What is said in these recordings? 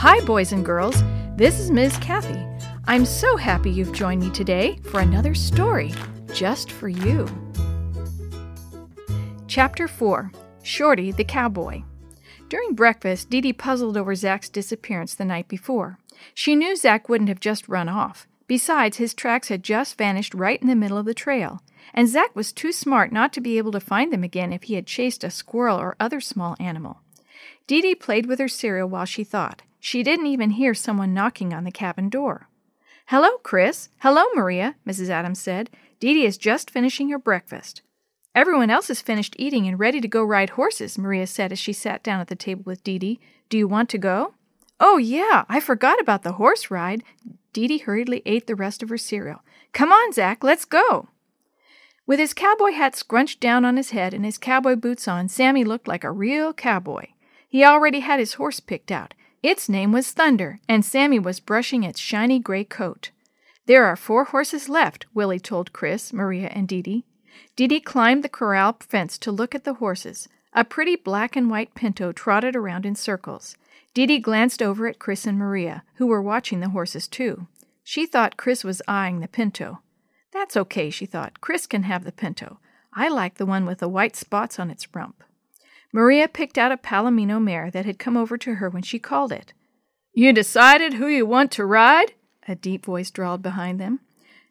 Hi, boys and girls. This is Ms. Kathy. I'm so happy you've joined me today for another story just for you. Chapter 4 Shorty the Cowboy. During breakfast, Dee Dee puzzled over Zach's disappearance the night before. She knew Zach wouldn't have just run off. Besides, his tracks had just vanished right in the middle of the trail, and Zach was too smart not to be able to find them again if he had chased a squirrel or other small animal. Dee Dee played with her cereal while she thought. She didn't even hear someone knocking on the cabin door. Hello, Chris. Hello, Maria, Mrs. Adams said. Dee Dee is just finishing her breakfast. Everyone else has finished eating and ready to go ride horses, Maria said as she sat down at the table with Dee Dee. Do you want to go? Oh, yeah, I forgot about the horse ride. Dee Dee hurriedly ate the rest of her cereal. Come on, Zach, let's go. With his cowboy hat scrunched down on his head and his cowboy boots on, Sammy looked like a real cowboy. He already had his horse picked out. Its name was Thunder, and Sammy was brushing its shiny gray coat. There are four horses left, Willie told Chris, Maria, and Dee Dee. Dee Dee climbed the corral fence to look at the horses. A pretty black and white pinto trotted around in circles. Dee Dee glanced over at Chris and Maria, who were watching the horses too. She thought Chris was eyeing the pinto. That's okay, she thought. Chris can have the pinto. I like the one with the white spots on its rump. Maria picked out a Palomino mare that had come over to her when she called it. You decided who you want to ride? A deep voice drawled behind them.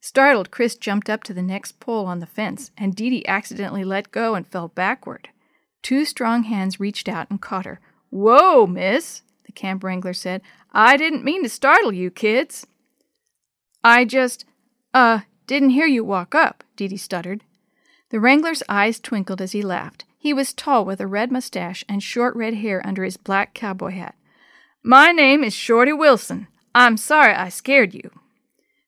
Startled, Chris jumped up to the next pole on the fence, and Dee Dee accidentally let go and fell backward. Two strong hands reached out and caught her. Whoa, miss, the camp wrangler said. I didn't mean to startle you, kids. I just, uh, didn't hear you walk up, Dee Dee stuttered. The wrangler's eyes twinkled as he laughed. He was tall with a red mustache and short red hair under his black cowboy hat. My name is Shorty Wilson. I'm sorry I scared you.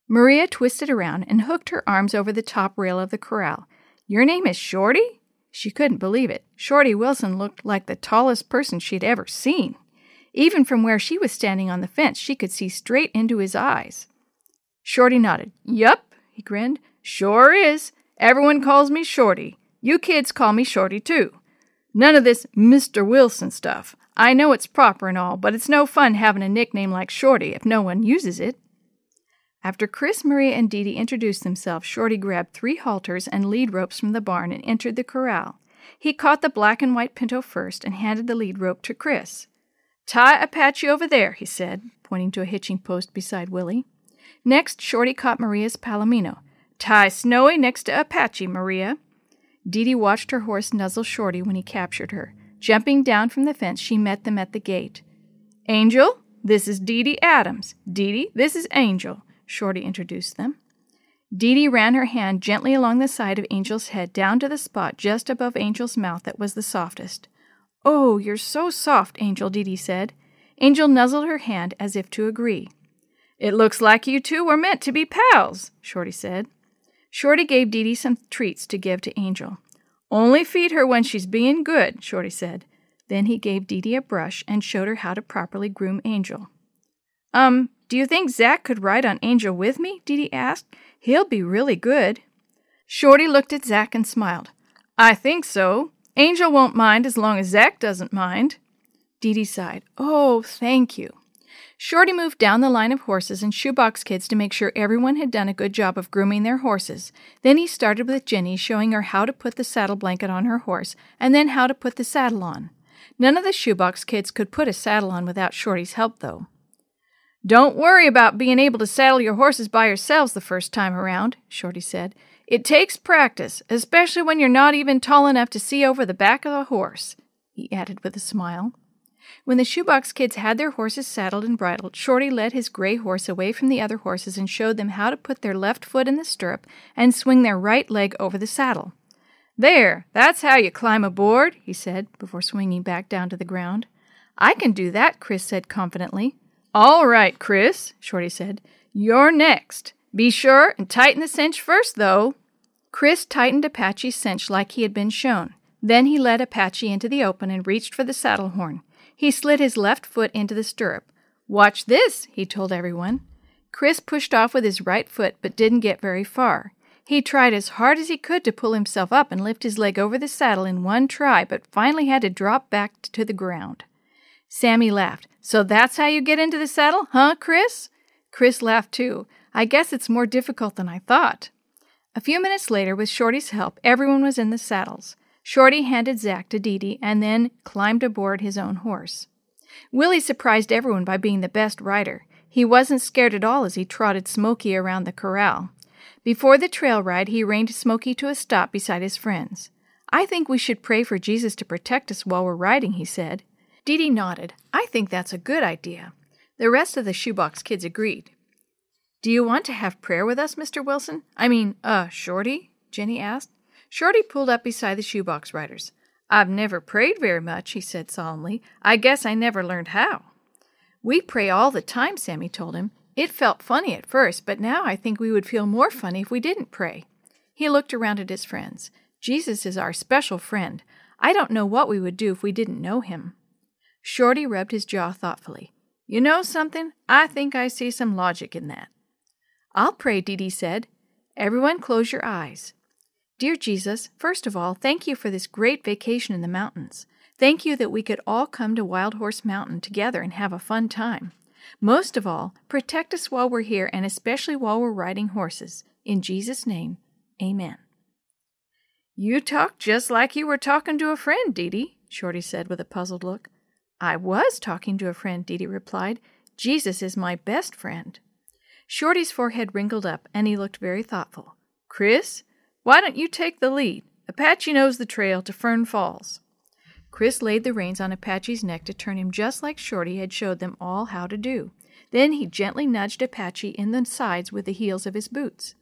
Maria twisted around and hooked her arms over the top rail of the corral. Your name is Shorty? She couldn't believe it. Shorty Wilson looked like the tallest person she'd ever seen. Even from where she was standing on the fence, she could see straight into his eyes. Shorty nodded. Yup, he grinned. Sure is. Everyone calls me Shorty. You kids call me Shorty, too. None of this Mr. Wilson stuff. I know it's proper and all, but it's no fun having a nickname like Shorty if no one uses it. After Chris, Maria, and Dee Dee introduced themselves, Shorty grabbed three halters and lead ropes from the barn and entered the corral. He caught the black and white pinto first and handed the lead rope to Chris. Tie Apache over there, he said, pointing to a hitching post beside Willie. Next, Shorty caught Maria's palomino. Tie Snowy next to Apache, Maria. Dee Dee watched her horse nuzzle Shorty when he captured her. Jumping down from the fence, she met them at the gate. Angel, this is Dee Dee Adams. Dee Dee, this is Angel, Shorty introduced them. Dee Dee ran her hand gently along the side of Angel's head down to the spot just above Angel's mouth that was the softest. Oh, you're so soft, Angel, Dee Dee said. Angel nuzzled her hand as if to agree. It looks like you two were meant to be pals, Shorty said. Shorty gave Dee Dee some treats to give to Angel. Only feed her when she's being good, Shorty said. Then he gave Dee Dee a brush and showed her how to properly groom Angel. Um, do you think Zack could ride on Angel with me? Dee Dee asked. He'll be really good. Shorty looked at Zack and smiled. I think so. Angel won't mind as long as Zack doesn't mind. Dee Dee sighed. Oh, thank you. Shorty moved down the line of horses and shoebox kids to make sure everyone had done a good job of grooming their horses. Then he started with Jenny, showing her how to put the saddle blanket on her horse, and then how to put the saddle on. None of the shoebox kids could put a saddle on without Shorty's help, though. Don't worry about being able to saddle your horses by yourselves the first time around, Shorty said. It takes practice, especially when you're not even tall enough to see over the back of a horse, he added with a smile. When the shoebox kids had their horses saddled and bridled, Shorty led his gray horse away from the other horses and showed them how to put their left foot in the stirrup and swing their right leg over the saddle. There, that's how you climb aboard, he said, before swinging back down to the ground. I can do that, Chris said confidently. All right, Chris, Shorty said. You're next. Be sure and tighten the cinch first, though. Chris tightened Apache's cinch like he had been shown. Then he led Apache into the open and reached for the saddle horn. He slid his left foot into the stirrup. Watch this, he told everyone. Chris pushed off with his right foot but didn't get very far. He tried as hard as he could to pull himself up and lift his leg over the saddle in one try, but finally had to drop back to the ground. Sammy laughed. So that's how you get into the saddle, huh, Chris? Chris laughed too. I guess it's more difficult than I thought. A few minutes later, with Shorty's help, everyone was in the saddles. Shorty handed Zack to Dee Dee and then climbed aboard his own horse. Willie surprised everyone by being the best rider. He wasn't scared at all as he trotted Smoky around the corral. Before the trail ride, he reined Smoky to a stop beside his friends. I think we should pray for Jesus to protect us while we're riding, he said. Dee Dee nodded. I think that's a good idea. The rest of the shoebox kids agreed. Do you want to have prayer with us, Mr. Wilson? I mean, uh, Shorty? Jenny asked. Shorty pulled up beside the shoebox riders. I've never prayed very much, he said solemnly. I guess I never learned how. We pray all the time, Sammy told him. It felt funny at first, but now I think we would feel more funny if we didn't pray. He looked around at his friends. Jesus is our special friend. I don't know what we would do if we didn't know him. Shorty rubbed his jaw thoughtfully. You know something? I think I see some logic in that. I'll pray, Dee Dee said. Everyone close your eyes. Dear Jesus, first of all, thank you for this great vacation in the mountains. Thank you that we could all come to Wild Horse Mountain together and have a fun time. Most of all, protect us while we're here and especially while we're riding horses. In Jesus' name, amen. You talk just like you were talking to a friend, Dee Dee, Shorty said with a puzzled look. I was talking to a friend, Dee Dee replied. Jesus is my best friend. Shorty's forehead wrinkled up, and he looked very thoughtful. Chris, why don't you take the lead? Apache knows the trail to Fern Falls. Chris laid the reins on Apache's neck to turn him just like Shorty had showed them all how to do. Then he gently nudged Apache in the sides with the heels of his boots.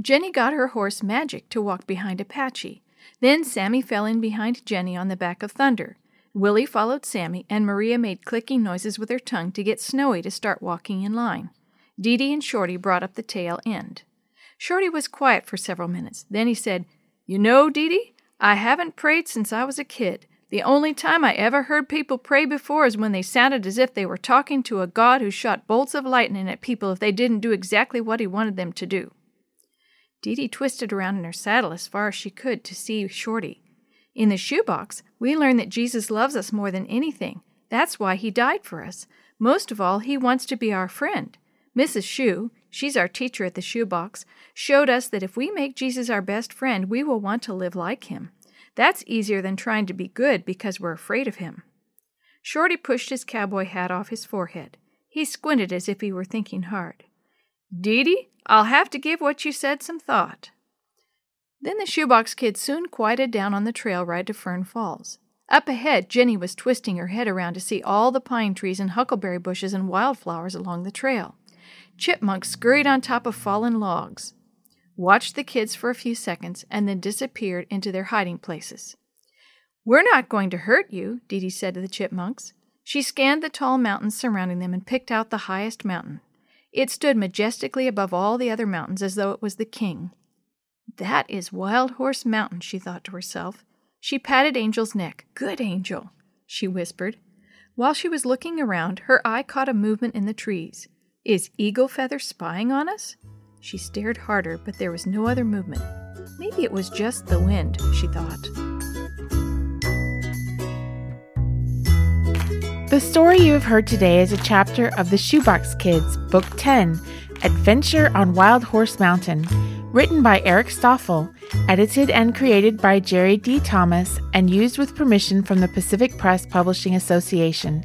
Jenny got her horse Magic to walk behind Apache. Then Sammy fell in behind Jenny on the back of Thunder. Willie followed Sammy, and Maria made clicking noises with her tongue to get Snowy to start walking in line. Dee Dee and Shorty brought up the tail end. Shorty was quiet for several minutes. Then he said, You know, Dee Dee, I haven't prayed since I was a kid. The only time I ever heard people pray before is when they sounded as if they were talking to a God who shot bolts of lightning at people if they didn't do exactly what he wanted them to do. Dee Dee twisted around in her saddle as far as she could to see Shorty. In the shoebox, we learn that Jesus loves us more than anything. That's why he died for us. Most of all, he wants to be our friend. Mrs. Shoe, she's our teacher at the shoebox, showed us that if we make Jesus our best friend, we will want to live like him. That's easier than trying to be good because we're afraid of him. Shorty pushed his cowboy hat off his forehead. He squinted as if he were thinking hard. Dee Dee, I'll have to give what you said some thought. Then the shoebox kid soon quieted down on the trail ride to Fern Falls. Up ahead, Jenny was twisting her head around to see all the pine trees and huckleberry bushes and wildflowers along the trail. Chipmunks scurried on top of fallen logs, watched the kids for a few seconds, and then disappeared into their hiding places. We're not going to hurt you, Dee Dee said to the chipmunks. She scanned the tall mountains surrounding them and picked out the highest mountain. It stood majestically above all the other mountains as though it was the king. That is Wild Horse Mountain, she thought to herself. She patted Angel's neck. Good Angel, she whispered. While she was looking around, her eye caught a movement in the trees. Is Eagle Feather spying on us? She stared harder, but there was no other movement. Maybe it was just the wind, she thought. The story you have heard today is a chapter of the Shoebox Kids, Book 10 Adventure on Wild Horse Mountain Written by Eric Stoffel, edited and created by Jerry D. Thomas, and used with permission from the Pacific Press Publishing Association.